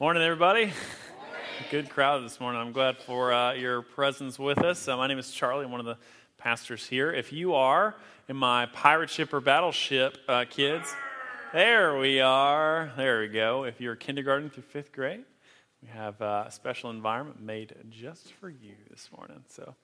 Morning, everybody. Good crowd this morning. I'm glad for uh, your presence with us. Uh, my name is Charlie. I'm one of the pastors here. If you are in my pirate ship or battleship, uh, kids, there we are. There we go. If you're kindergarten through fifth grade, we have uh, a special environment made just for you this morning. So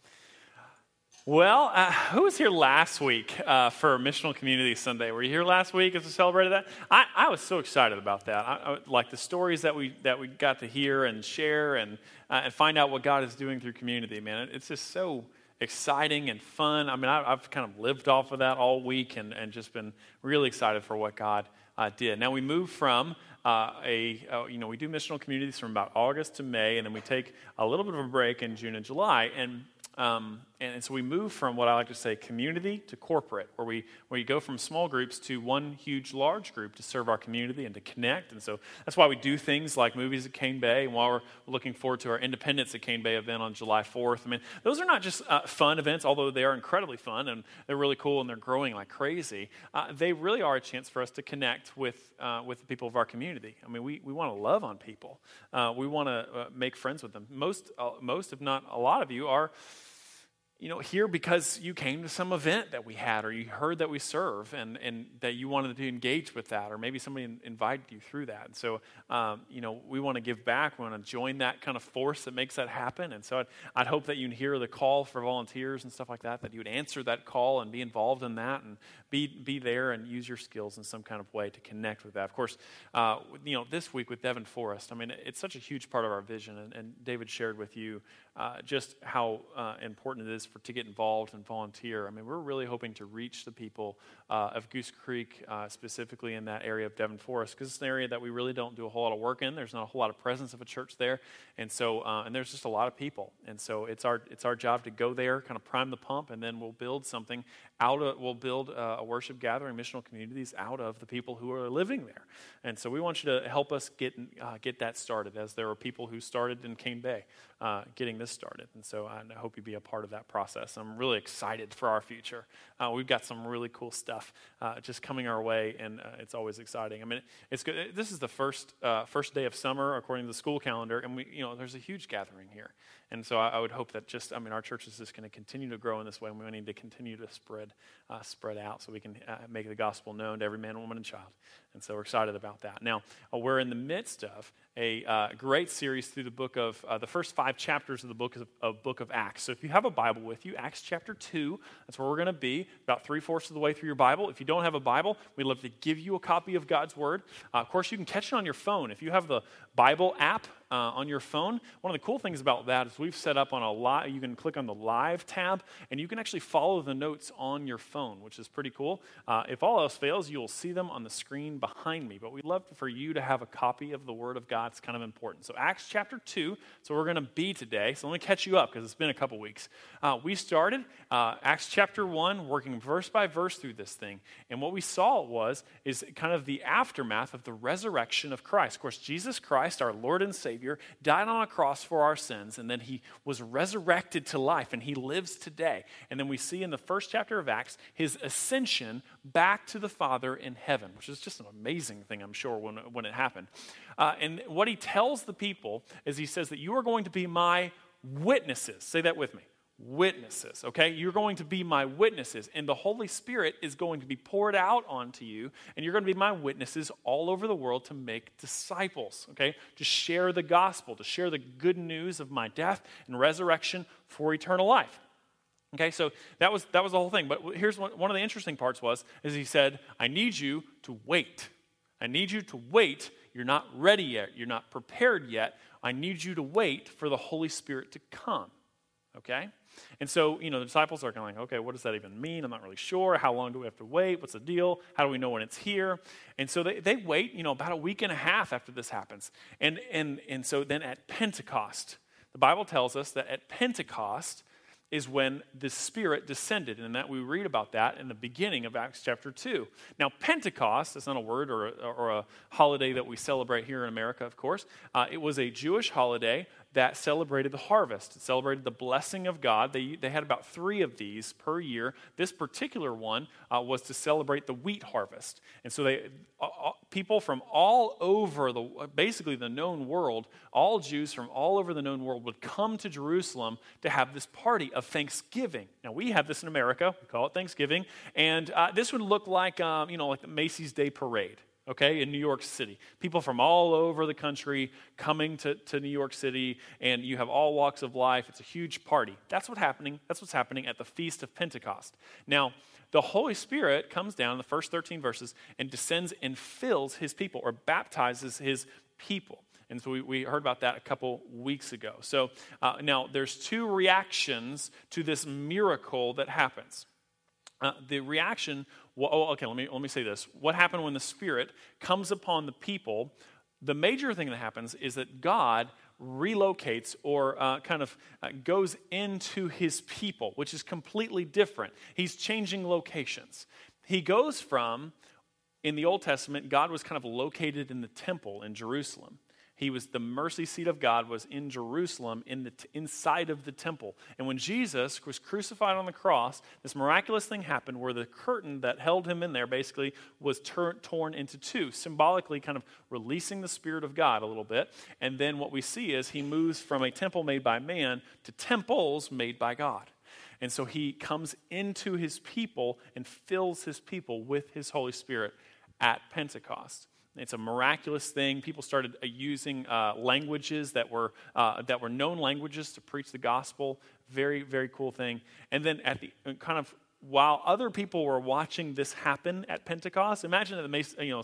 well, uh, who was here last week uh, for Missional Community Sunday? Were you here last week as we celebrated that? I, I was so excited about that. I, I, like the stories that we that we got to hear and share and uh, and find out what God is doing through community. Man, it's just so exciting and fun. I mean, I, have kind of lived off of that all week and, and just been really excited for what God uh, did. Now we move from uh, a, uh, you know, we do missional communities from about August to May, and then we take a little bit of a break in June and July. And um, and, so we move from what I like to say community to corporate, where we, where you go from small groups to one huge, large group to serve our community and to connect. And so that's why we do things like movies at Cane Bay, and while we're looking forward to our Independence at Cane Bay event on July 4th. I mean, those are not just uh, fun events, although they are incredibly fun and they're really cool and they're growing like crazy. Uh, they really are a chance for us to connect with, uh, with the people of our community. I mean, we, we want to love on people, uh, we want to uh, make friends with them. Most, uh, most, if not a lot of you, are you know, here because you came to some event that we had, or you heard that we serve, and, and that you wanted to engage with that, or maybe somebody invited you through that. And so, um, you know, we want to give back. We want to join that kind of force that makes that happen. And so, I'd, I'd hope that you'd hear the call for volunteers and stuff like that, that you would answer that call and be involved in that, and be be there and use your skills in some kind of way to connect with that. Of course, uh, you know, this week with Devon Forest, I mean, it's such a huge part of our vision, and, and David shared with you uh, just how uh, important it is for to get involved and volunteer. I mean, we're really hoping to reach the people uh, of Goose Creek, uh, specifically in that area of Devon Forest, because it's an area that we really don't do a whole lot of work in. There's not a whole lot of presence of a church there, and so uh, and there's just a lot of people, and so it's our it's our job to go there, kind of prime the pump, and then we'll build something out of we'll build uh, a worship gathering, missional communities out of the people who are living there, and so we want you to help us get get that started, as there are people who started in Cane Bay uh, getting this started. And so I hope you be a part of that process. I'm really excited for our future. Uh, we've got some really cool stuff uh, just coming our way, and uh, it's always exciting. I mean, it's good. This is the first uh, first day of summer according to the school calendar, and we, you know, there's a huge gathering here. And so I, I would hope that just, I mean, our church is just going to continue to grow in this way, and we need to continue to spread uh, spread out so we can make the gospel known to every man, woman, and child. And so we're excited about that. Now, we're in the midst of a uh, great series through the book of uh, the first five chapters of the book of, of, book of acts so if you have a bible with you acts chapter 2 that's where we're going to be about three-fourths of the way through your bible if you don't have a bible we'd love to give you a copy of god's word uh, of course you can catch it on your phone if you have the bible app uh, on your phone one of the cool things about that is we've set up on a lot you can click on the live tab and you can actually follow the notes on your phone which is pretty cool uh, if all else fails you'll see them on the screen behind me but we'd love for you to have a copy of the word of god it's kind of important. So, Acts chapter 2, so we're going to be today. So, let me catch you up because it's been a couple weeks. Uh, we started uh, Acts chapter 1, working verse by verse through this thing. And what we saw was, is kind of the aftermath of the resurrection of Christ. Of course, Jesus Christ, our Lord and Savior, died on a cross for our sins, and then he was resurrected to life, and he lives today. And then we see in the first chapter of Acts his ascension back to the Father in heaven, which is just an amazing thing, I'm sure, when, when it happened. Uh, and what he tells the people is he says that you are going to be my witnesses. Say that with me. Witnesses, okay? You're going to be my witnesses, and the Holy Spirit is going to be poured out onto you, and you're going to be my witnesses all over the world to make disciples, okay? To share the gospel, to share the good news of my death and resurrection for eternal life. Okay, so that was that was the whole thing. But here's one, one of the interesting parts was is he said, I need you to wait. I need you to wait you're not ready yet. You're not prepared yet. I need you to wait for the Holy Spirit to come. Okay? And so, you know, the disciples are kind of like, okay, what does that even mean? I'm not really sure. How long do we have to wait? What's the deal? How do we know when it's here? And so they, they wait, you know, about a week and a half after this happens. And, and, and so then at Pentecost, the Bible tells us that at Pentecost, is when the Spirit descended, and that we read about that in the beginning of Acts chapter 2. Now, Pentecost, is not a word or a, or a holiday that we celebrate here in America, of course. Uh, it was a Jewish holiday that celebrated the harvest. It celebrated the blessing of God. They, they had about three of these per year. This particular one uh, was to celebrate the wheat harvest. And so they, uh, people from all over the, basically the known world, all Jews from all over the known world would come to Jerusalem to have this party of Thanksgiving. Now we have this in America. We call it Thanksgiving. And uh, this would look like, um, you know, like the Macy's Day Parade okay, in New York City. People from all over the country coming to, to New York City, and you have all walks of life. It's a huge party. That's what's happening. That's what's happening at the Feast of Pentecost. Now, the Holy Spirit comes down in the first 13 verses and descends and fills his people or baptizes his people. And so we, we heard about that a couple weeks ago. So uh, now there's two reactions to this miracle that happens. Uh, the reaction well, oh, okay, let me, let me say this. What happened when the Spirit comes upon the people? The major thing that happens is that God relocates or uh, kind of uh, goes into his people, which is completely different. He's changing locations. He goes from, in the Old Testament, God was kind of located in the temple in Jerusalem. He was the mercy seat of God was in Jerusalem, in the inside of the temple. And when Jesus was crucified on the cross, this miraculous thing happened where the curtain that held him in there basically was tur- torn into two, symbolically kind of releasing the Spirit of God a little bit. And then what we see is he moves from a temple made by man to temples made by God. And so he comes into his people and fills his people with his Holy Spirit at Pentecost. It's a miraculous thing. People started uh, using uh, languages that were, uh, that were known languages to preach the gospel. Very, very cool thing. And then at the uh, kind of while other people were watching this happen at Pentecost, imagine the, you know,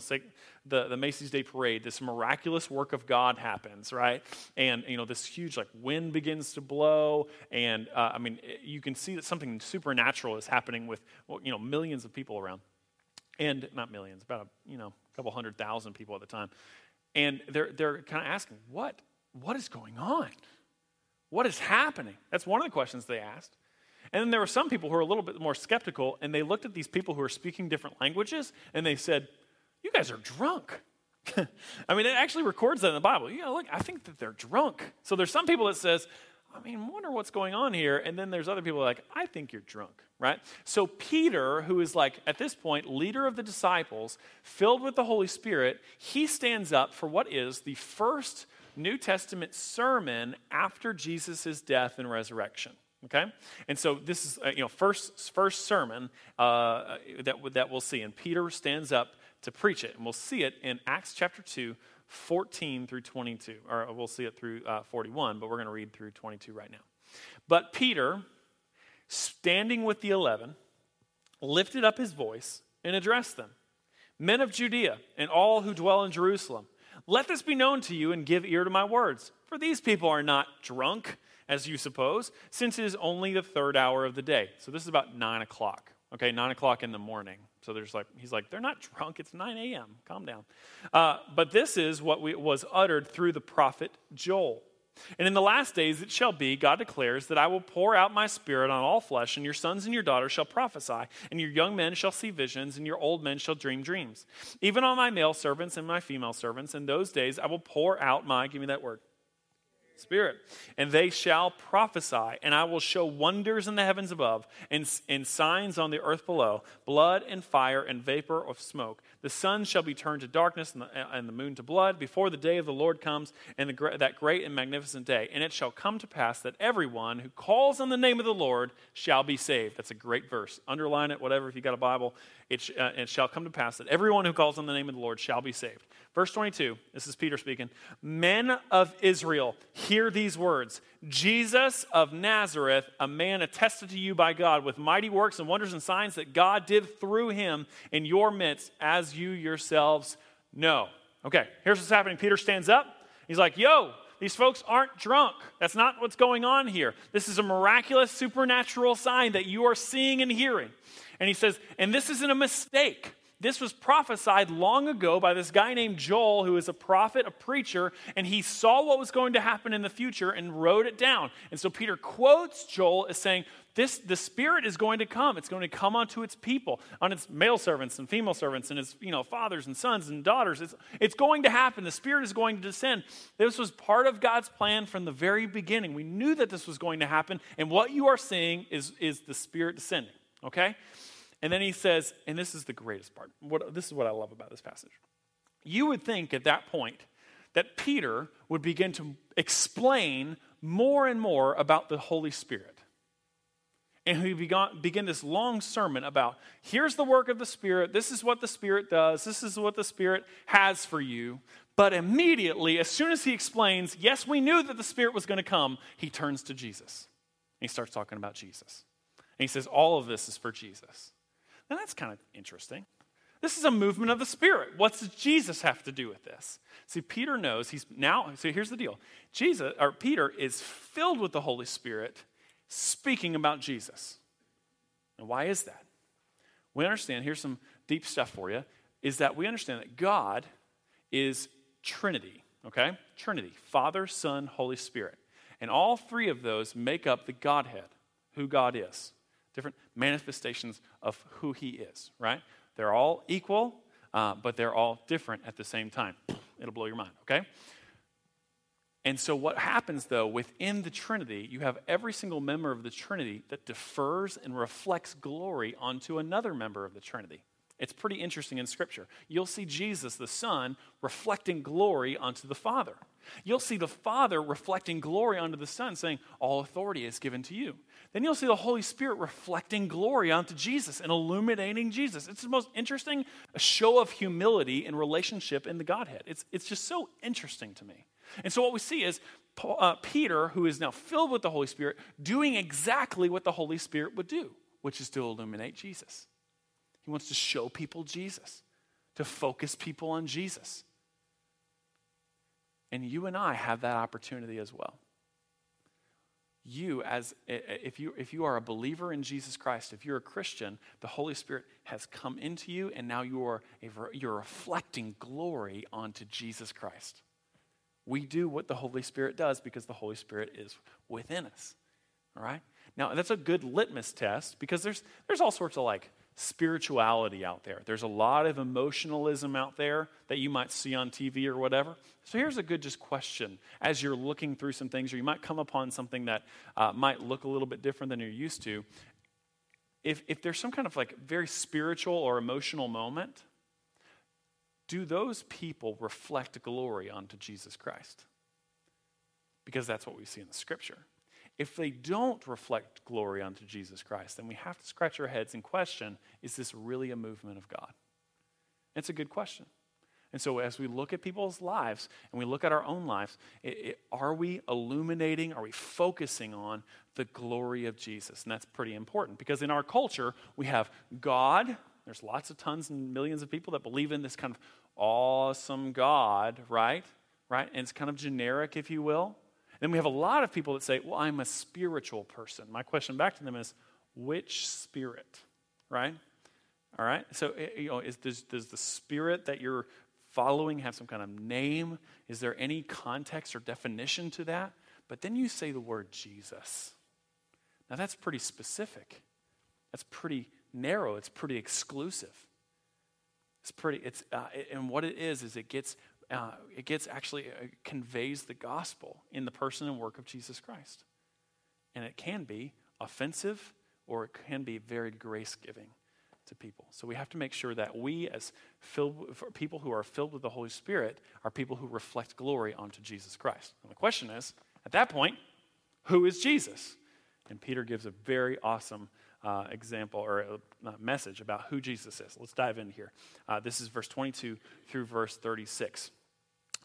the, the Macy's Day Parade, this miraculous work of God happens, right? And, you know, this huge, like, wind begins to blow. And, uh, I mean, you can see that something supernatural is happening with, you know, millions of people around. And not millions, about, you know, a couple hundred thousand people at the time. And they're, they're kind of asking, what, what is going on? What is happening? That's one of the questions they asked. And then there were some people who were a little bit more skeptical, and they looked at these people who are speaking different languages, and they said, You guys are drunk. I mean, it actually records that in the Bible. You know, look, I think that they're drunk. So there's some people that says, I mean, wonder what's going on here. And then there's other people like, I think you're drunk, right? So Peter, who is like, at this point, leader of the disciples, filled with the Holy Spirit, he stands up for what is the first New Testament sermon after Jesus' death and resurrection. Okay, and so this is uh, you know first first sermon uh, that that we'll see, and Peter stands up to preach it, and we'll see it in Acts chapter two, 14 through 22. Or we'll see it through uh, 41, but we're going to read through 22 right now. But Peter, standing with the eleven, lifted up his voice and addressed them Men of Judea and all who dwell in Jerusalem, let this be known to you and give ear to my words. For these people are not drunk, as you suppose, since it is only the third hour of the day. So this is about 9 o'clock, okay, 9 o'clock in the morning. So there's like, he's like, they're not drunk. It's 9 a.m. Calm down. Uh, but this is what we, was uttered through the prophet Joel. And in the last days it shall be, God declares, that I will pour out my spirit on all flesh, and your sons and your daughters shall prophesy, and your young men shall see visions, and your old men shall dream dreams. Even on my male servants and my female servants, in those days I will pour out my, give me that word, Spirit. And they shall prophesy, and I will show wonders in the heavens above and, and signs on the earth below blood and fire and vapor of smoke. The sun shall be turned to darkness and the, and the moon to blood before the day of the Lord comes, and the, that great and magnificent day. And it shall come to pass that everyone who calls on the name of the Lord shall be saved. That's a great verse. Underline it, whatever, if you got a Bible. It, sh- uh, it shall come to pass that everyone who calls on the name of the Lord shall be saved. Verse 22, this is Peter speaking. Men of Israel, hear these words Jesus of Nazareth, a man attested to you by God with mighty works and wonders and signs that God did through him in your midst, as you yourselves know. Okay, here's what's happening. Peter stands up. He's like, Yo, these folks aren't drunk. That's not what's going on here. This is a miraculous supernatural sign that you are seeing and hearing. And he says, And this isn't a mistake. This was prophesied long ago by this guy named Joel, who is a prophet, a preacher, and he saw what was going to happen in the future and wrote it down. And so Peter quotes Joel as saying, this, the Spirit is going to come. It's going to come onto its people, on its male servants and female servants, and its you know, fathers and sons and daughters. It's, it's going to happen. The Spirit is going to descend. This was part of God's plan from the very beginning. We knew that this was going to happen, and what you are seeing is, is the Spirit descending, okay? And then he says, and this is the greatest part. What, this is what I love about this passage. You would think at that point that Peter would begin to explain more and more about the Holy Spirit. And he began, begin this long sermon about here's the work of the Spirit, this is what the Spirit does, this is what the Spirit has for you. But immediately, as soon as he explains, yes, we knew that the Spirit was going to come, he turns to Jesus. And he starts talking about Jesus. And he says, All of this is for Jesus. Now that's kind of interesting. This is a movement of the Spirit. What does Jesus have to do with this? See, Peter knows he's now, so here's the deal. Jesus, or Peter is filled with the Holy Spirit speaking about Jesus. And why is that? We understand, here's some deep stuff for you, is that we understand that God is Trinity, okay? Trinity, Father, Son, Holy Spirit. And all three of those make up the Godhead, who God is. Different manifestations of who He is, right? They're all equal, uh, but they're all different at the same time. It'll blow your mind, okay? And so, what happens though, within the Trinity, you have every single member of the Trinity that defers and reflects glory onto another member of the Trinity. It's pretty interesting in Scripture. You'll see Jesus, the Son, reflecting glory onto the Father. You'll see the Father reflecting glory onto the Son, saying, All authority is given to you. Then you'll see the Holy Spirit reflecting glory onto Jesus and illuminating Jesus. It's the most interesting show of humility and relationship in the Godhead. It's, it's just so interesting to me. And so what we see is uh, Peter, who is now filled with the Holy Spirit, doing exactly what the Holy Spirit would do, which is to illuminate Jesus. He wants to show people Jesus, to focus people on Jesus. And you and I have that opportunity as well. You, as if you if you are a believer in Jesus Christ, if you're a Christian, the Holy Spirit has come into you, and now you are you're reflecting glory onto Jesus Christ. We do what the Holy Spirit does because the Holy Spirit is within us. All right? Now, that's a good litmus test because there's, there's all sorts of like spirituality out there. There's a lot of emotionalism out there that you might see on TV or whatever. So here's a good just question as you're looking through some things, or you might come upon something that uh, might look a little bit different than you're used to. If, if there's some kind of like very spiritual or emotional moment, do those people reflect glory onto Jesus Christ? Because that's what we see in the scripture. If they don't reflect glory unto Jesus Christ, then we have to scratch our heads and question is this really a movement of God? It's a good question. And so, as we look at people's lives and we look at our own lives, it, it, are we illuminating, are we focusing on the glory of Jesus? And that's pretty important because in our culture, we have God. There's lots of tons and millions of people that believe in this kind of awesome God, right? Right? And it's kind of generic, if you will. Then we have a lot of people that say, well, I'm a spiritual person. My question back to them is, which spirit? Right? All right? So, eh, you know, is, does, does the spirit that you're following have some kind of name? Is there any context or definition to that? But then you say the word Jesus. Now, that's pretty specific. That's pretty narrow. It's pretty exclusive. It's pretty, it's, uh, and what it is, is it gets, uh, it gets actually uh, conveys the gospel in the person and work of Jesus Christ. And it can be offensive or it can be very grace giving to people. So we have to make sure that we, as filled, people who are filled with the Holy Spirit, are people who reflect glory onto Jesus Christ. And the question is, at that point, who is Jesus? And Peter gives a very awesome uh, example or a, a, message about who Jesus is. Let's dive in here. Uh, this is verse 22 through verse 36.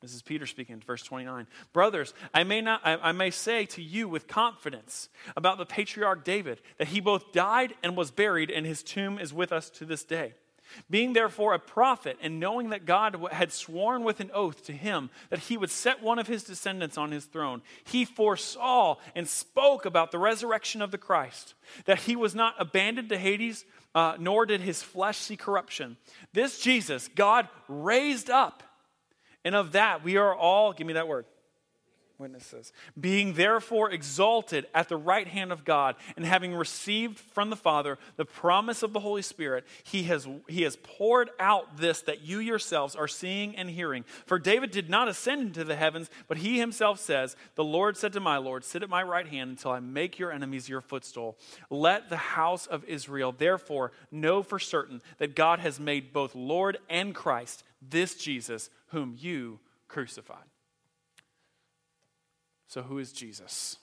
This is Peter speaking, verse 29. Brothers, I may, not, I, I, may say to you with confidence about the patriarch David that he both died and was buried, and his tomb is with us to this day. Being therefore a prophet, and knowing that God had sworn with an oath to him that he would set one of his descendants on his throne, he foresaw and spoke about the resurrection of the Christ, that he was not abandoned to Hades, uh, nor did his flesh see corruption. This Jesus God raised up and of that we are all, give me that word, witnesses. Being therefore exalted at the right hand of God, and having received from the Father the promise of the Holy Spirit, he has, he has poured out this that you yourselves are seeing and hearing. For David did not ascend into the heavens, but he himself says, The Lord said to my Lord, Sit at my right hand until I make your enemies your footstool. Let the house of Israel therefore know for certain that God has made both Lord and Christ this Jesus whom you crucified. So, who is Jesus?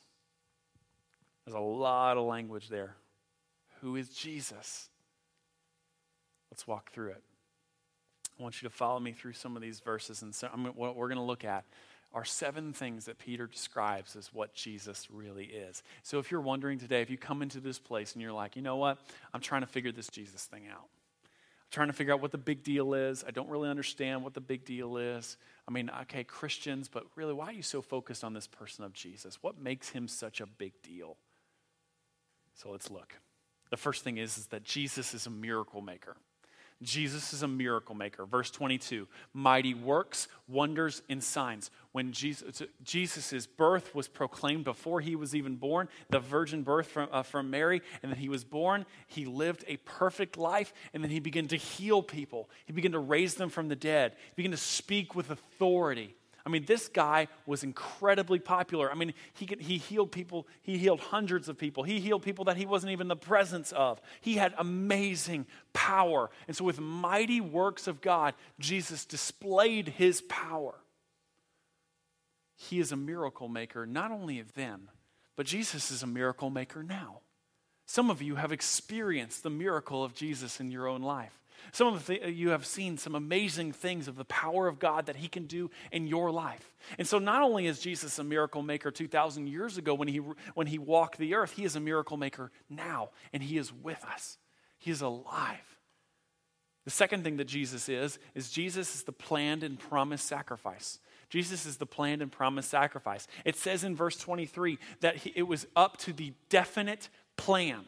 There's a lot of language there. Who is Jesus? Let's walk through it. I want you to follow me through some of these verses. And so I'm, what we're going to look at are seven things that Peter describes as what Jesus really is. So if you're wondering today, if you come into this place and you're like, you know what, I'm trying to figure this Jesus thing out trying to figure out what the big deal is. I don't really understand what the big deal is. I mean, okay, Christians, but really, why are you so focused on this person of Jesus? What makes him such a big deal? So let's look. The first thing is, is that Jesus is a miracle maker. Jesus is a miracle maker. Verse 22 mighty works, wonders, and signs. When Jesus' Jesus's birth was proclaimed before he was even born, the virgin birth from, uh, from Mary, and then he was born, he lived a perfect life, and then he began to heal people. He began to raise them from the dead, he began to speak with authority. I mean, this guy was incredibly popular. I mean, he, could, he healed people, he healed hundreds of people. He healed people that he wasn't even the presence of. He had amazing power. And so, with mighty works of God, Jesus displayed his power. He is a miracle maker, not only of then, but Jesus is a miracle maker now. Some of you have experienced the miracle of Jesus in your own life. Some of you have seen some amazing things of the power of God that He can do in your life. And so, not only is Jesus a miracle maker 2,000 years ago when he, when he walked the earth, He is a miracle maker now, and He is with us. He is alive. The second thing that Jesus is, is Jesus is the planned and promised sacrifice. Jesus is the planned and promised sacrifice. It says in verse 23 that he, it was up to the definite plan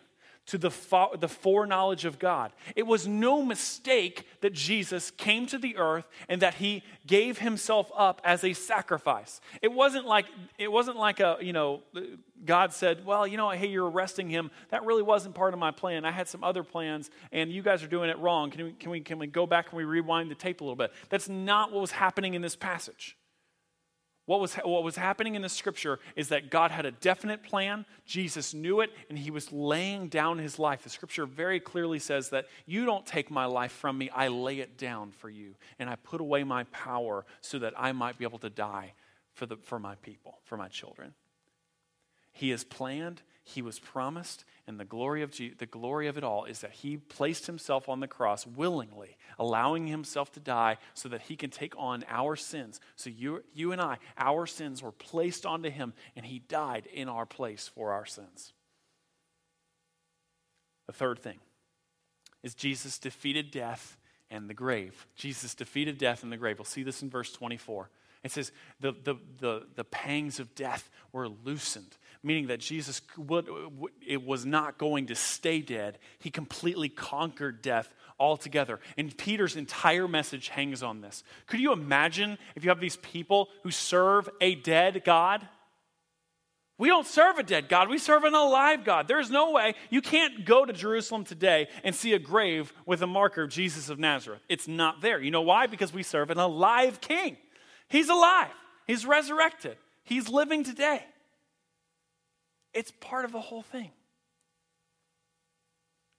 to the, fo- the foreknowledge of God. It was no mistake that Jesus came to the earth and that he gave himself up as a sacrifice. It wasn't like it wasn't like a, you know, God said, "Well, you know, hey, you're arresting him. That really wasn't part of my plan. I had some other plans and you guys are doing it wrong. Can we can we can we go back and we rewind the tape a little bit?" That's not what was happening in this passage. What was, what was happening in the scripture is that God had a definite plan. Jesus knew it, and he was laying down his life. The scripture very clearly says that you don't take my life from me, I lay it down for you, and I put away my power so that I might be able to die for, the, for my people, for my children. He has planned, he was promised, and the glory of the glory of it all is that he placed himself on the cross willingly, allowing himself to die so that he can take on our sins. So you, you and I, our sins were placed onto him, and he died in our place for our sins. The third thing is Jesus defeated death and the grave. Jesus defeated death and the grave. We'll see this in verse 24. It says, the, the, the, the pangs of death were loosened, meaning that Jesus would, it was not going to stay dead. He completely conquered death altogether. And Peter's entire message hangs on this. Could you imagine if you have these people who serve a dead God? We don't serve a dead God. We serve an alive God. There's no way you can't go to Jerusalem today and see a grave with a marker of Jesus of Nazareth. It's not there. You know why? Because we serve an alive king. He's alive. He's resurrected. He's living today. It's part of the whole thing.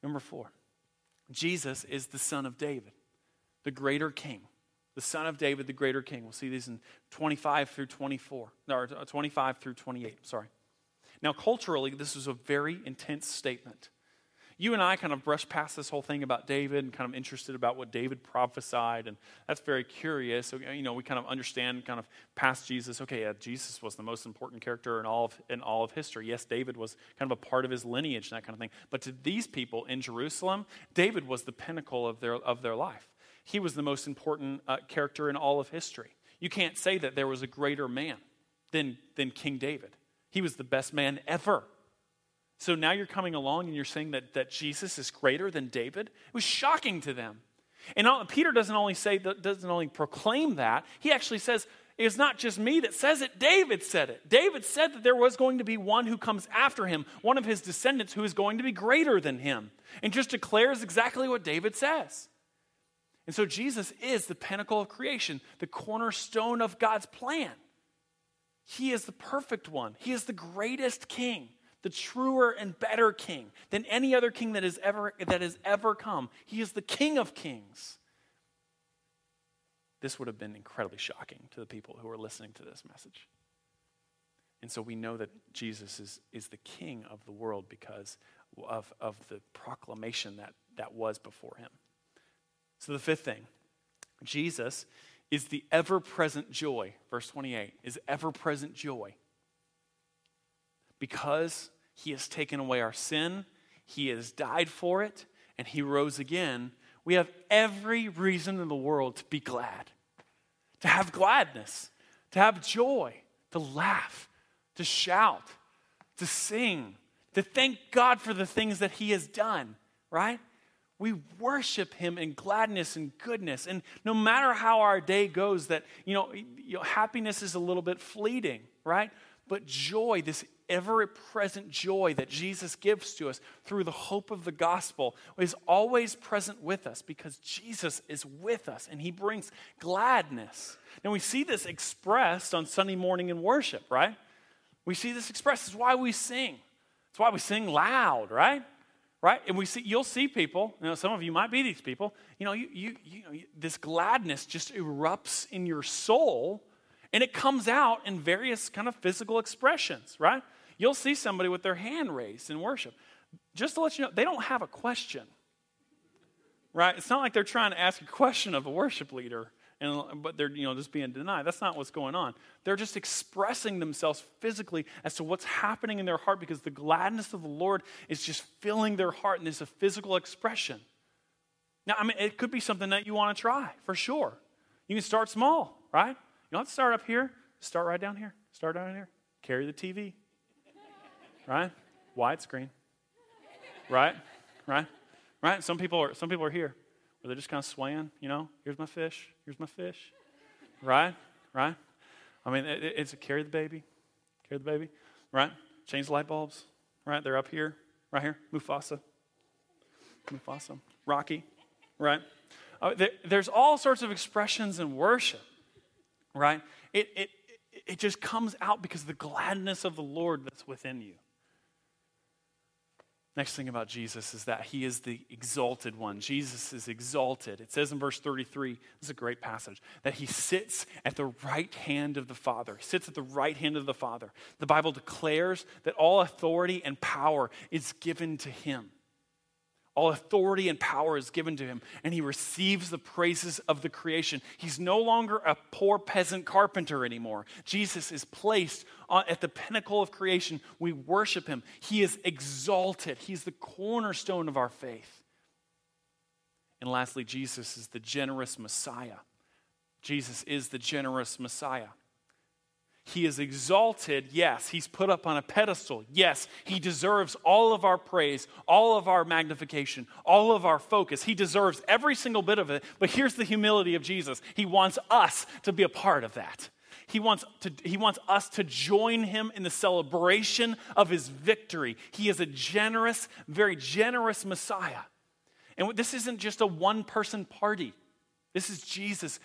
Number four, Jesus is the son of David, the greater king. The son of David, the greater king. We'll see these in 25 through 24, or uh, 25 through 28, sorry. Now, culturally, this is a very intense statement you and I kind of brush past this whole thing about David and kind of interested about what David prophesied, and that's very curious. So, you know, we kind of understand kind of past Jesus. Okay, yeah, Jesus was the most important character in all of, in all of history. Yes, David was kind of a part of his lineage and that kind of thing. But to these people in Jerusalem, David was the pinnacle of their, of their life. He was the most important uh, character in all of history. You can't say that there was a greater man than, than King David. He was the best man ever. So now you're coming along and you're saying that, that Jesus is greater than David? It was shocking to them. And Peter doesn't only say doesn't only proclaim that, he actually says, it's not just me that says it, David said it. David said that there was going to be one who comes after him, one of his descendants who is going to be greater than him. And just declares exactly what David says. And so Jesus is the pinnacle of creation, the cornerstone of God's plan. He is the perfect one, He is the greatest king the truer and better king than any other king that has ever, that has ever come. He is the king of kings. This would have been incredibly shocking to the people who are listening to this message. And so we know that Jesus is, is the king of the world because of, of the proclamation that, that was before him. So the fifth thing Jesus is the ever present joy. Verse 28 is ever present joy because he has taken away our sin, he has died for it, and he rose again, we have every reason in the world to be glad, to have gladness, to have joy, to laugh, to shout, to sing, to thank God for the things that he has done, right? We worship him in gladness and goodness. And no matter how our day goes, that, you know, happiness is a little bit fleeting, right? But joy, this ever present joy that Jesus gives to us through the hope of the gospel is always present with us because Jesus is with us and he brings gladness. And we see this expressed on Sunday morning in worship, right? We see this expressed. It's why we sing. It's why we sing loud, right? Right? And we see you'll see people, you know, some of you might be these people, you know, you, you, you know, this gladness just erupts in your soul and it comes out in various kind of physical expressions, right? You'll see somebody with their hand raised in worship. Just to let you know, they don't have a question. Right? It's not like they're trying to ask a question of a worship leader, and, but they're you know, just being denied. That's not what's going on. They're just expressing themselves physically as to what's happening in their heart because the gladness of the Lord is just filling their heart, and it's a physical expression. Now, I mean, it could be something that you want to try, for sure. You can start small, right? You don't have to start up here. Start right down here. Start down here. Carry the TV right? Widescreen, right? Right? Right? Some people are some people are here where they're just kind of swaying. You know, here's my fish. Here's my fish. Right? Right? I mean, it, it's a carry the baby, carry the baby. Right? Change the light bulbs. Right? They're up here, right here. Mufasa. Mufasa. Rocky. Right? Uh, there, there's all sorts of expressions in worship. Right? It, it, it just comes out because of the gladness of the Lord that's within you. Next thing about Jesus is that he is the exalted one. Jesus is exalted. It says in verse 33, this is a great passage, that he sits at the right hand of the Father. He sits at the right hand of the Father. The Bible declares that all authority and power is given to him. All authority and power is given to him, and he receives the praises of the creation. He's no longer a poor peasant carpenter anymore. Jesus is placed uh, at the pinnacle of creation. We worship him. He is exalted, he's the cornerstone of our faith. And lastly, Jesus is the generous Messiah. Jesus is the generous Messiah. He is exalted, yes. He's put up on a pedestal, yes. He deserves all of our praise, all of our magnification, all of our focus. He deserves every single bit of it. But here's the humility of Jesus He wants us to be a part of that. He wants, to, he wants us to join him in the celebration of his victory. He is a generous, very generous Messiah. And this isn't just a one person party. This is Jesus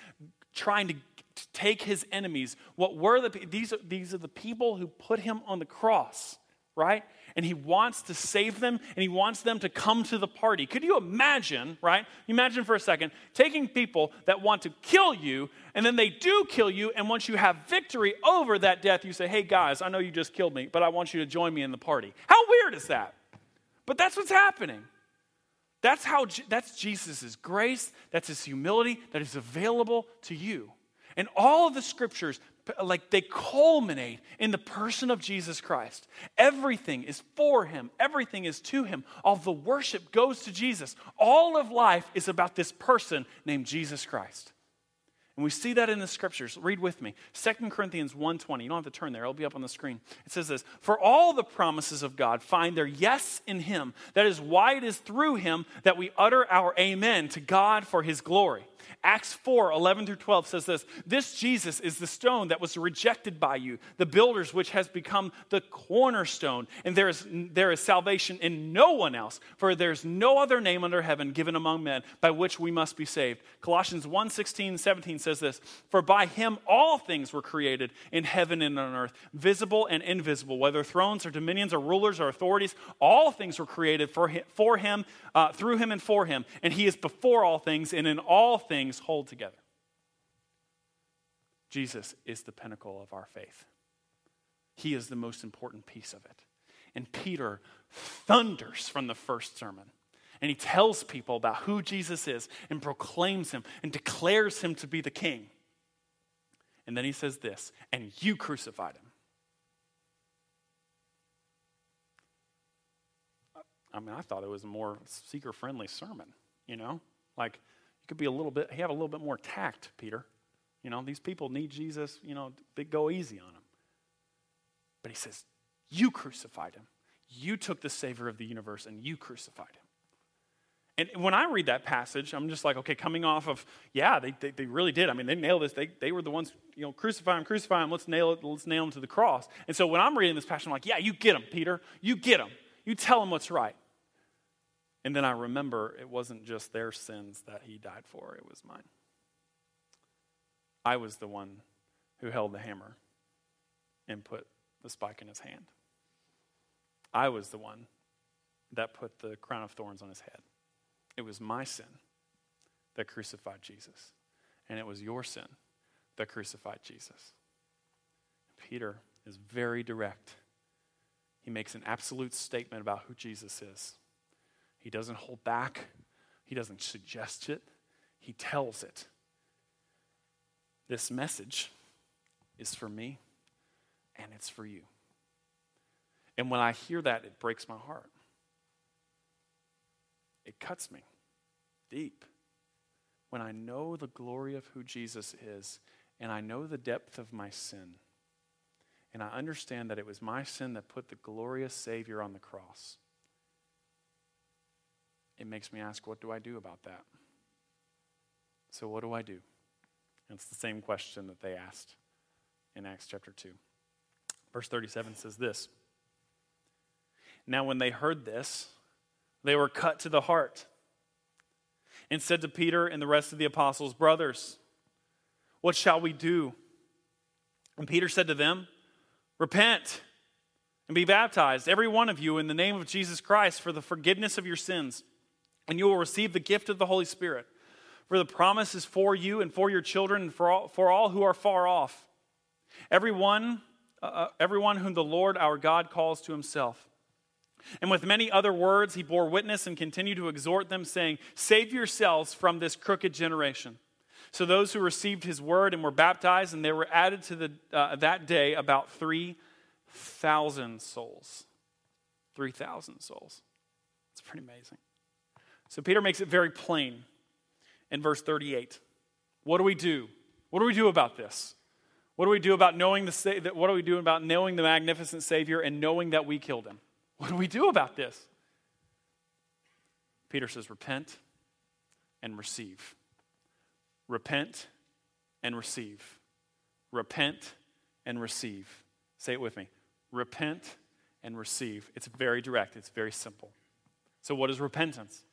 trying to to take his enemies. What were the these are, these are the people who put him on the cross, right? And he wants to save them and he wants them to come to the party. Could you imagine, right? Imagine for a second taking people that want to kill you and then they do kill you and once you have victory over that death you say, "Hey guys, I know you just killed me, but I want you to join me in the party." How weird is that? But that's what's happening. That's how that's Jesus' grace, that's his humility that is available to you. And all of the scriptures, like they culminate in the person of Jesus Christ. Everything is for him, everything is to him. All the worship goes to Jesus. All of life is about this person named Jesus Christ. And we see that in the scriptures. Read with me. 2 Corinthians 1:20. You don't have to turn there. It'll be up on the screen. It says this, "For all the promises of God find their yes in him. That is why it is through him that we utter our amen to God for his glory." Acts 4 11 through 12 says this This Jesus is the stone that was rejected by you, the builders, which has become the cornerstone. And there is, there is salvation in no one else, for there's no other name under heaven given among men by which we must be saved. Colossians 1 16, 17 says this For by him all things were created in heaven and on earth, visible and invisible, whether thrones or dominions or rulers or authorities, all things were created for him, for him uh, through him and for him. And he is before all things, and in all things things hold together. Jesus is the pinnacle of our faith. He is the most important piece of it. And Peter thunders from the first sermon. And he tells people about who Jesus is and proclaims him and declares him to be the king. And then he says this, and you crucified him. I mean, I thought it was a more seeker friendly sermon, you know? Like, you could be a little bit, He have a little bit more tact, Peter. You know, these people need Jesus, you know, they go easy on him. But he says, You crucified him. You took the Savior of the universe and you crucified him. And when I read that passage, I'm just like, okay, coming off of, yeah, they, they, they, really did. I mean, they nailed this. They, they were the ones, you know, crucify him, crucify him, let's nail it, let's nail him to the cross. And so when I'm reading this passage, I'm like, yeah, you get him, Peter. You get him. You tell him what's right. And then I remember it wasn't just their sins that he died for, it was mine. I was the one who held the hammer and put the spike in his hand. I was the one that put the crown of thorns on his head. It was my sin that crucified Jesus. And it was your sin that crucified Jesus. Peter is very direct. He makes an absolute statement about who Jesus is. He doesn't hold back, he doesn't suggest it, he tells it. This message is for me and it's for you. And when I hear that, it breaks my heart. It cuts me deep. When I know the glory of who Jesus is and I know the depth of my sin, and I understand that it was my sin that put the glorious Savior on the cross it makes me ask, what do I do about that? So, what do I do? And it's the same question that they asked in Acts chapter 2. Verse 37 says this Now, when they heard this, they were cut to the heart and said to Peter and the rest of the apostles, Brothers, what shall we do? And Peter said to them, Repent and be baptized, every one of you, in the name of Jesus Christ for the forgiveness of your sins and you will receive the gift of the Holy Spirit. For the promise is for you and for your children and for all, for all who are far off. Everyone, uh, uh, everyone whom the Lord our God calls to himself. And with many other words, he bore witness and continued to exhort them, saying, Save yourselves from this crooked generation. So those who received his word and were baptized, and they were added to the, uh, that day about 3,000 souls. 3,000 souls. It's pretty amazing. So Peter makes it very plain in verse 38. What do we do? What do we do about this? What do we do about knowing the what do we do about knowing the magnificent Savior and knowing that we killed him? What do we do about this? Peter says, repent and receive. Repent and receive. Repent and receive. Say it with me. Repent and receive. It's very direct, it's very simple. So, what is repentance?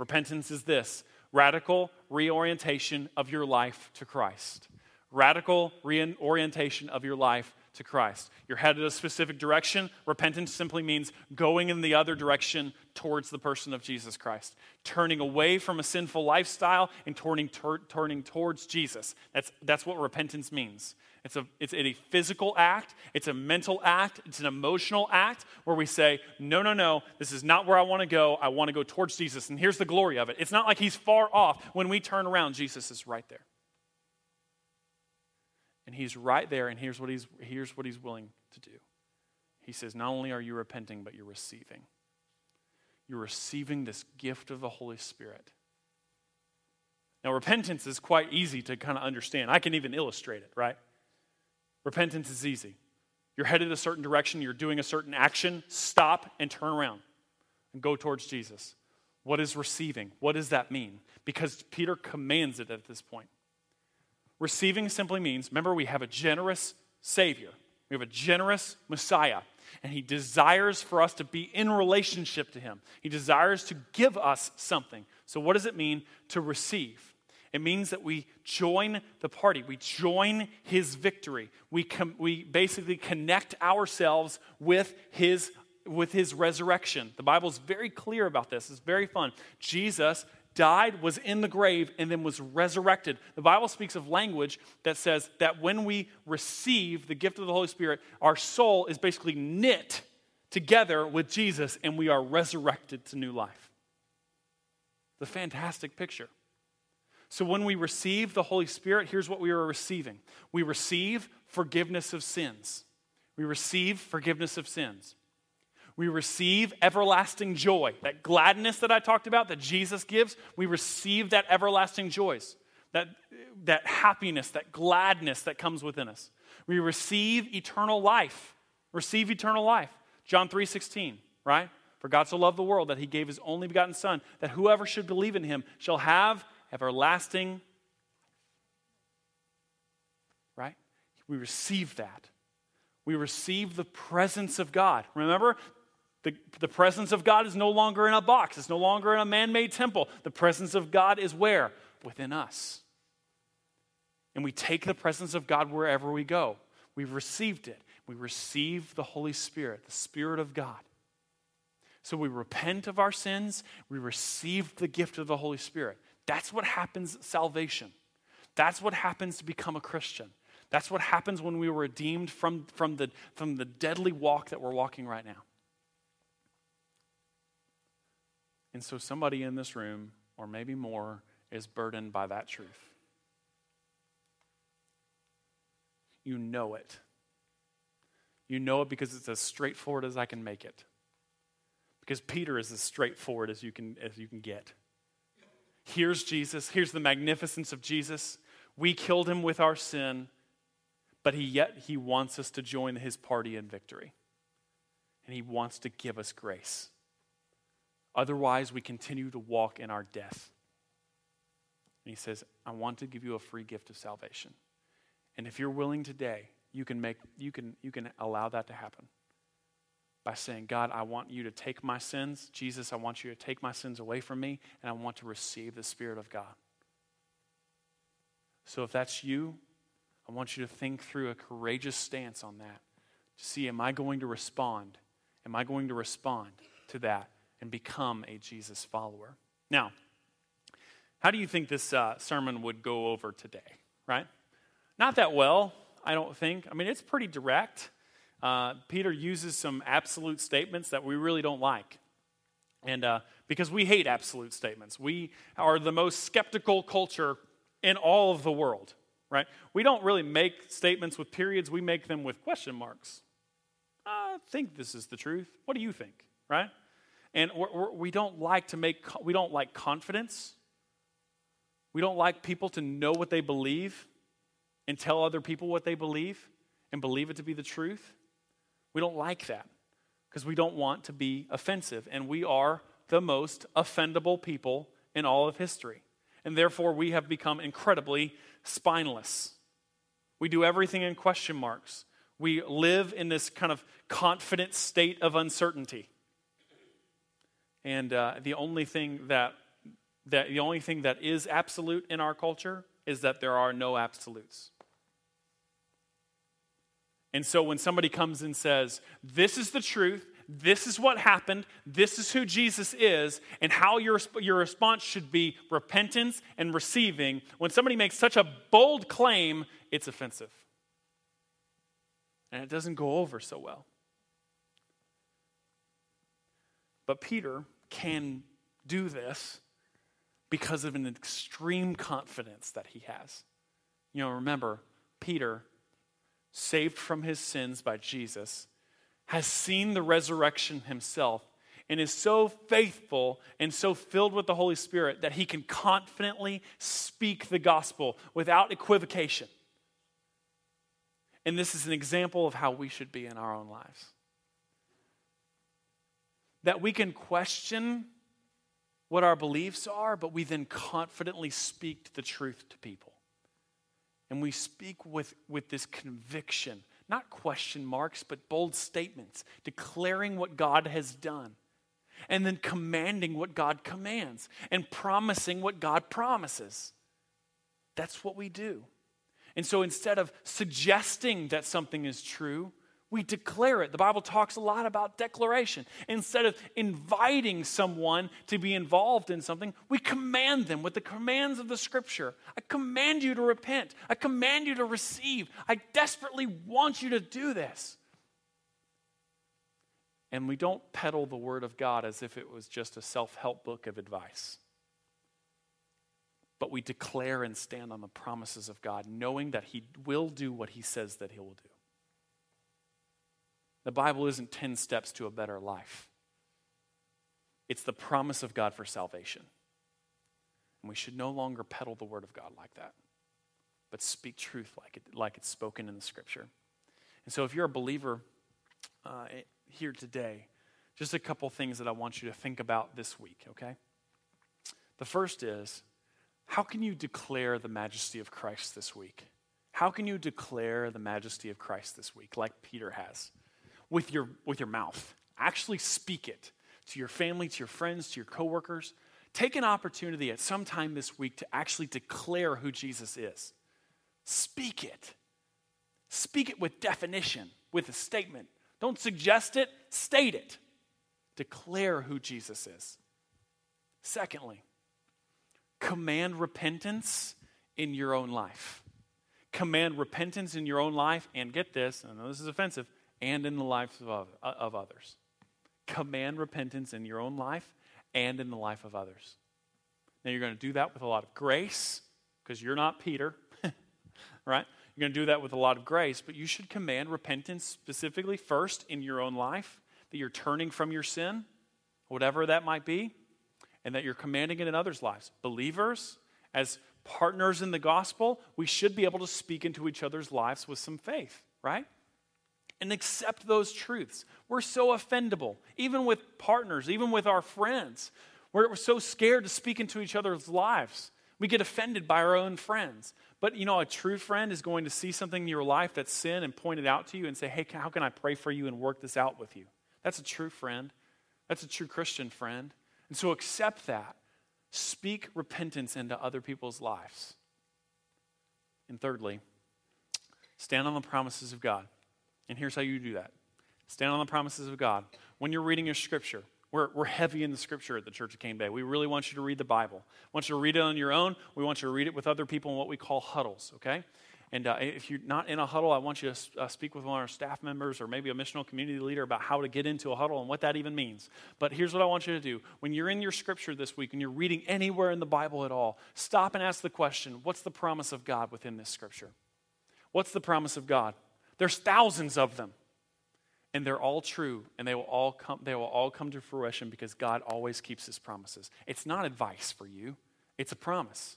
Repentance is this radical reorientation of your life to Christ. radical reorientation of your life to Christ. You're headed a specific direction. Repentance simply means going in the other direction towards the person of Jesus Christ, turning away from a sinful lifestyle and turning, turning towards Jesus. That's, that's what repentance means. It's a, it's a physical act, it's a mental act, it's an emotional act where we say, no, no, no, this is not where I want to go. I want to go towards Jesus. And here's the glory of it it's not like he's far off. When we turn around, Jesus is right there. And he's right there, and here's what he's, here's what he's willing to do. He says, Not only are you repenting, but you're receiving. You're receiving this gift of the Holy Spirit. Now, repentance is quite easy to kind of understand. I can even illustrate it, right? Repentance is easy. You're headed a certain direction, you're doing a certain action, stop and turn around and go towards Jesus. What is receiving? What does that mean? Because Peter commands it at this point. Receiving simply means, remember, we have a generous Savior, we have a generous Messiah, and He desires for us to be in relationship to Him. He desires to give us something. So, what does it mean to receive? It means that we join the party. We join his victory. We, com- we basically connect ourselves with his, with his resurrection. The Bible is very clear about this. It's very fun. Jesus died, was in the grave, and then was resurrected. The Bible speaks of language that says that when we receive the gift of the Holy Spirit, our soul is basically knit together with Jesus and we are resurrected to new life. The fantastic picture. So when we receive the Holy Spirit, here's what we are receiving we receive forgiveness of sins. We receive forgiveness of sins we receive everlasting joy. That gladness that I talked about that Jesus gives, we receive that everlasting joys, that, that happiness, that gladness that comes within us. We receive eternal life. Receive eternal life. John 3:16, right? For God so loved the world that he gave his only begotten son that whoever should believe in him shall have everlasting right? We receive that. We receive the presence of God. Remember, the, the presence of God is no longer in a box, it's no longer in a man made temple. The presence of God is where? Within us. And we take the presence of God wherever we go. We've received it. We receive the Holy Spirit, the Spirit of God. So we repent of our sins, we receive the gift of the Holy Spirit. That's what happens salvation. That's what happens to become a Christian. That's what happens when we were redeemed from, from, the, from the deadly walk that we're walking right now. And so somebody in this room, or maybe more, is burdened by that truth. You know it. You know it because it's as straightforward as I can make it. Because Peter is as straightforward as you can, as you can get. Here's Jesus. Here's the magnificence of Jesus. We killed him with our sin, but he, yet he wants us to join his party in victory. And he wants to give us grace. Otherwise, we continue to walk in our death. And he says, I want to give you a free gift of salvation. And if you're willing today, you can make you can you can allow that to happen by saying, God, I want you to take my sins. Jesus, I want you to take my sins away from me, and I want to receive the Spirit of God. So if that's you, I want you to think through a courageous stance on that. To see, am I going to respond? Am I going to respond to that? and become a Jesus follower. Now, how do you think this uh, sermon would go over today, right? Not that well, I don't think. I mean, it's pretty direct. Uh, Peter uses some absolute statements that we really don't like. And uh, because we hate absolute statements, we are the most skeptical culture in all of the world, right? We don't really make statements with periods, we make them with question marks. I think this is the truth. What do you think, right? And we're, we're, don't like to make, we don't like confidence. We don't like people to know what they believe and tell other people what they believe and believe it to be the truth. We don't like that because we don't want to be offensive. And we are the most offendable people in all of history. And therefore, we have become incredibly spineless. We do everything in question marks. We live in this kind of confident state of uncertainty. And uh, the only thing that, that the only thing that is absolute in our culture is that there are no absolutes. And so when somebody comes and says, This is the truth, this is what happened, this is who Jesus is, and how your, your response should be repentance and receiving, when somebody makes such a bold claim, it's offensive. And it doesn't go over so well. But Peter can do this because of an extreme confidence that he has. You know, remember, Peter, saved from his sins by Jesus, has seen the resurrection himself and is so faithful and so filled with the Holy Spirit that he can confidently speak the gospel without equivocation. And this is an example of how we should be in our own lives. That we can question what our beliefs are, but we then confidently speak the truth to people. And we speak with, with this conviction, not question marks, but bold statements, declaring what God has done, and then commanding what God commands, and promising what God promises. That's what we do. And so instead of suggesting that something is true, we declare it. The Bible talks a lot about declaration. Instead of inviting someone to be involved in something, we command them with the commands of the scripture. I command you to repent. I command you to receive. I desperately want you to do this. And we don't peddle the word of God as if it was just a self help book of advice. But we declare and stand on the promises of God, knowing that He will do what He says that He will do. The Bible isn't 10 steps to a better life, it's the promise of God for salvation. And we should no longer peddle the word of God like that, but speak truth like, it, like it's spoken in the scripture. And so, if you're a believer uh, here today, just a couple things that I want you to think about this week, okay? The first is how can you declare the majesty of Christ this week? How can you declare the majesty of Christ this week, like Peter has? With your, with your mouth. Actually speak it to your family, to your friends, to your coworkers. Take an opportunity at some time this week to actually declare who Jesus is. Speak it. Speak it with definition, with a statement. Don't suggest it, state it. Declare who Jesus is. Secondly, command repentance in your own life. Command repentance in your own life, and get this, I know this is offensive, and in the lives of, uh, of others. Command repentance in your own life and in the life of others. Now, you're going to do that with a lot of grace because you're not Peter, right? You're going to do that with a lot of grace, but you should command repentance specifically first in your own life, that you're turning from your sin, whatever that might be, and that you're commanding it in others' lives. Believers, as partners in the gospel, we should be able to speak into each other's lives with some faith, right? And accept those truths. We're so offendable, even with partners, even with our friends. We're, so scared to speak into each other's lives. We get offended by our own friends. But you know, a true friend is going to see something in your life that's sin and point it out to you and say, hey, how can I pray for you and work this out with you? That's a true friend. That's a true Christian friend. And so accept that. Speak repentance into other people's lives. And thirdly, stand on the promises of God. And here's how you do that stand on the promises of God. When you're reading your scripture, we're, we're heavy in the scripture at the Church of Cane Bay. We really want you to read the Bible. We want you to read it on your own. We want you to read it with other people in what we call huddles, okay? And uh, if you're not in a huddle, I want you to uh, speak with one of our staff members or maybe a missional community leader about how to get into a huddle and what that even means. But here's what I want you to do. When you're in your scripture this week and you're reading anywhere in the Bible at all, stop and ask the question what's the promise of God within this scripture? What's the promise of God? There's thousands of them. And they're all true, and they will all come, they will all come to fruition because God always keeps his promises. It's not advice for you, it's a promise.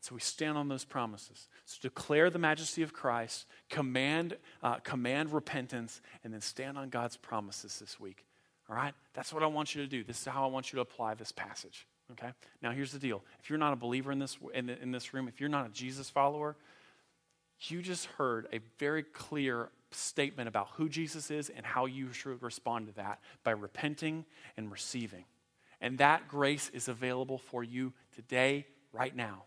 So we stand on those promises. So declare the majesty of Christ, command, uh, command repentance, and then stand on God's promises this week. All right? That's what I want you to do. This is how I want you to apply this passage. Okay? Now, here's the deal. If you're not a believer in this, in, in this room, if you're not a Jesus follower, you just heard a very clear statement about who Jesus is and how you should respond to that by repenting and receiving. And that grace is available for you today, right now.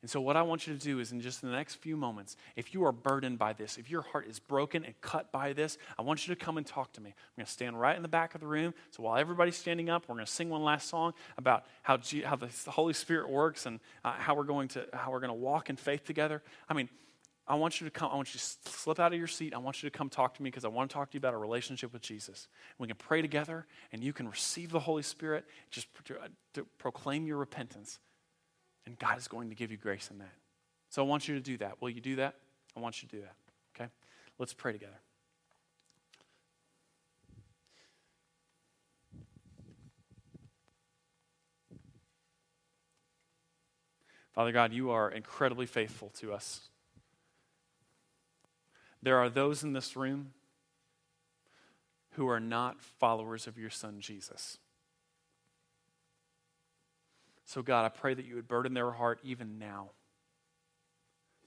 And so, what I want you to do is, in just the next few moments, if you are burdened by this, if your heart is broken and cut by this, I want you to come and talk to me. I'm going to stand right in the back of the room. So, while everybody's standing up, we're going to sing one last song about how, G- how the Holy Spirit works and uh, how we're going to how we're going to walk in faith together. I mean, I want you to come. I want you to slip out of your seat. I want you to come talk to me because I want to talk to you about a relationship with Jesus. We can pray together, and you can receive the Holy Spirit. Just to, uh, to proclaim your repentance and God is going to give you grace in that. So I want you to do that. Will you do that? I want you to do that. Okay? Let's pray together. Father God, you are incredibly faithful to us. There are those in this room who are not followers of your son Jesus. So, God, I pray that you would burden their heart even now,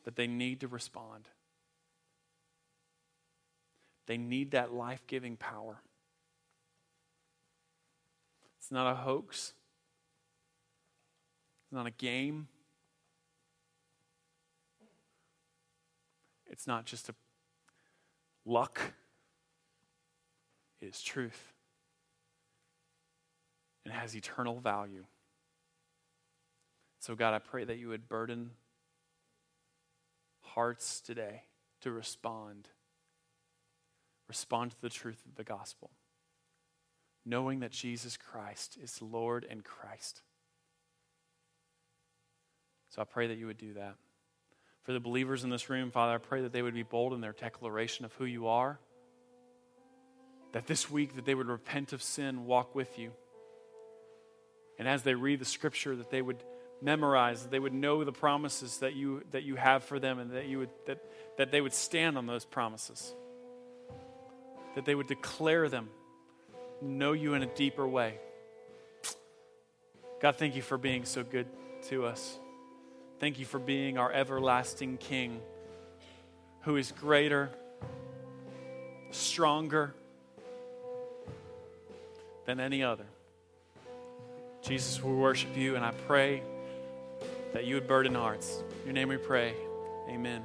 that they need to respond. They need that life giving power. It's not a hoax, it's not a game, it's not just a luck, it is truth. It has eternal value. So, God, I pray that you would burden hearts today to respond. Respond to the truth of the gospel, knowing that Jesus Christ is Lord and Christ. So I pray that you would do that. For the believers in this room, Father, I pray that they would be bold in their declaration of who you are. That this week that they would repent of sin, walk with you. And as they read the scripture, that they would memorize, that they would know the promises that you, that you have for them, and that, you would, that, that they would stand on those promises, that they would declare them, know you in a deeper way. God, thank you for being so good to us. Thank you for being our everlasting King who is greater, stronger than any other. Jesus, we worship you, and I pray that you would burden hearts. In your name we pray. Amen.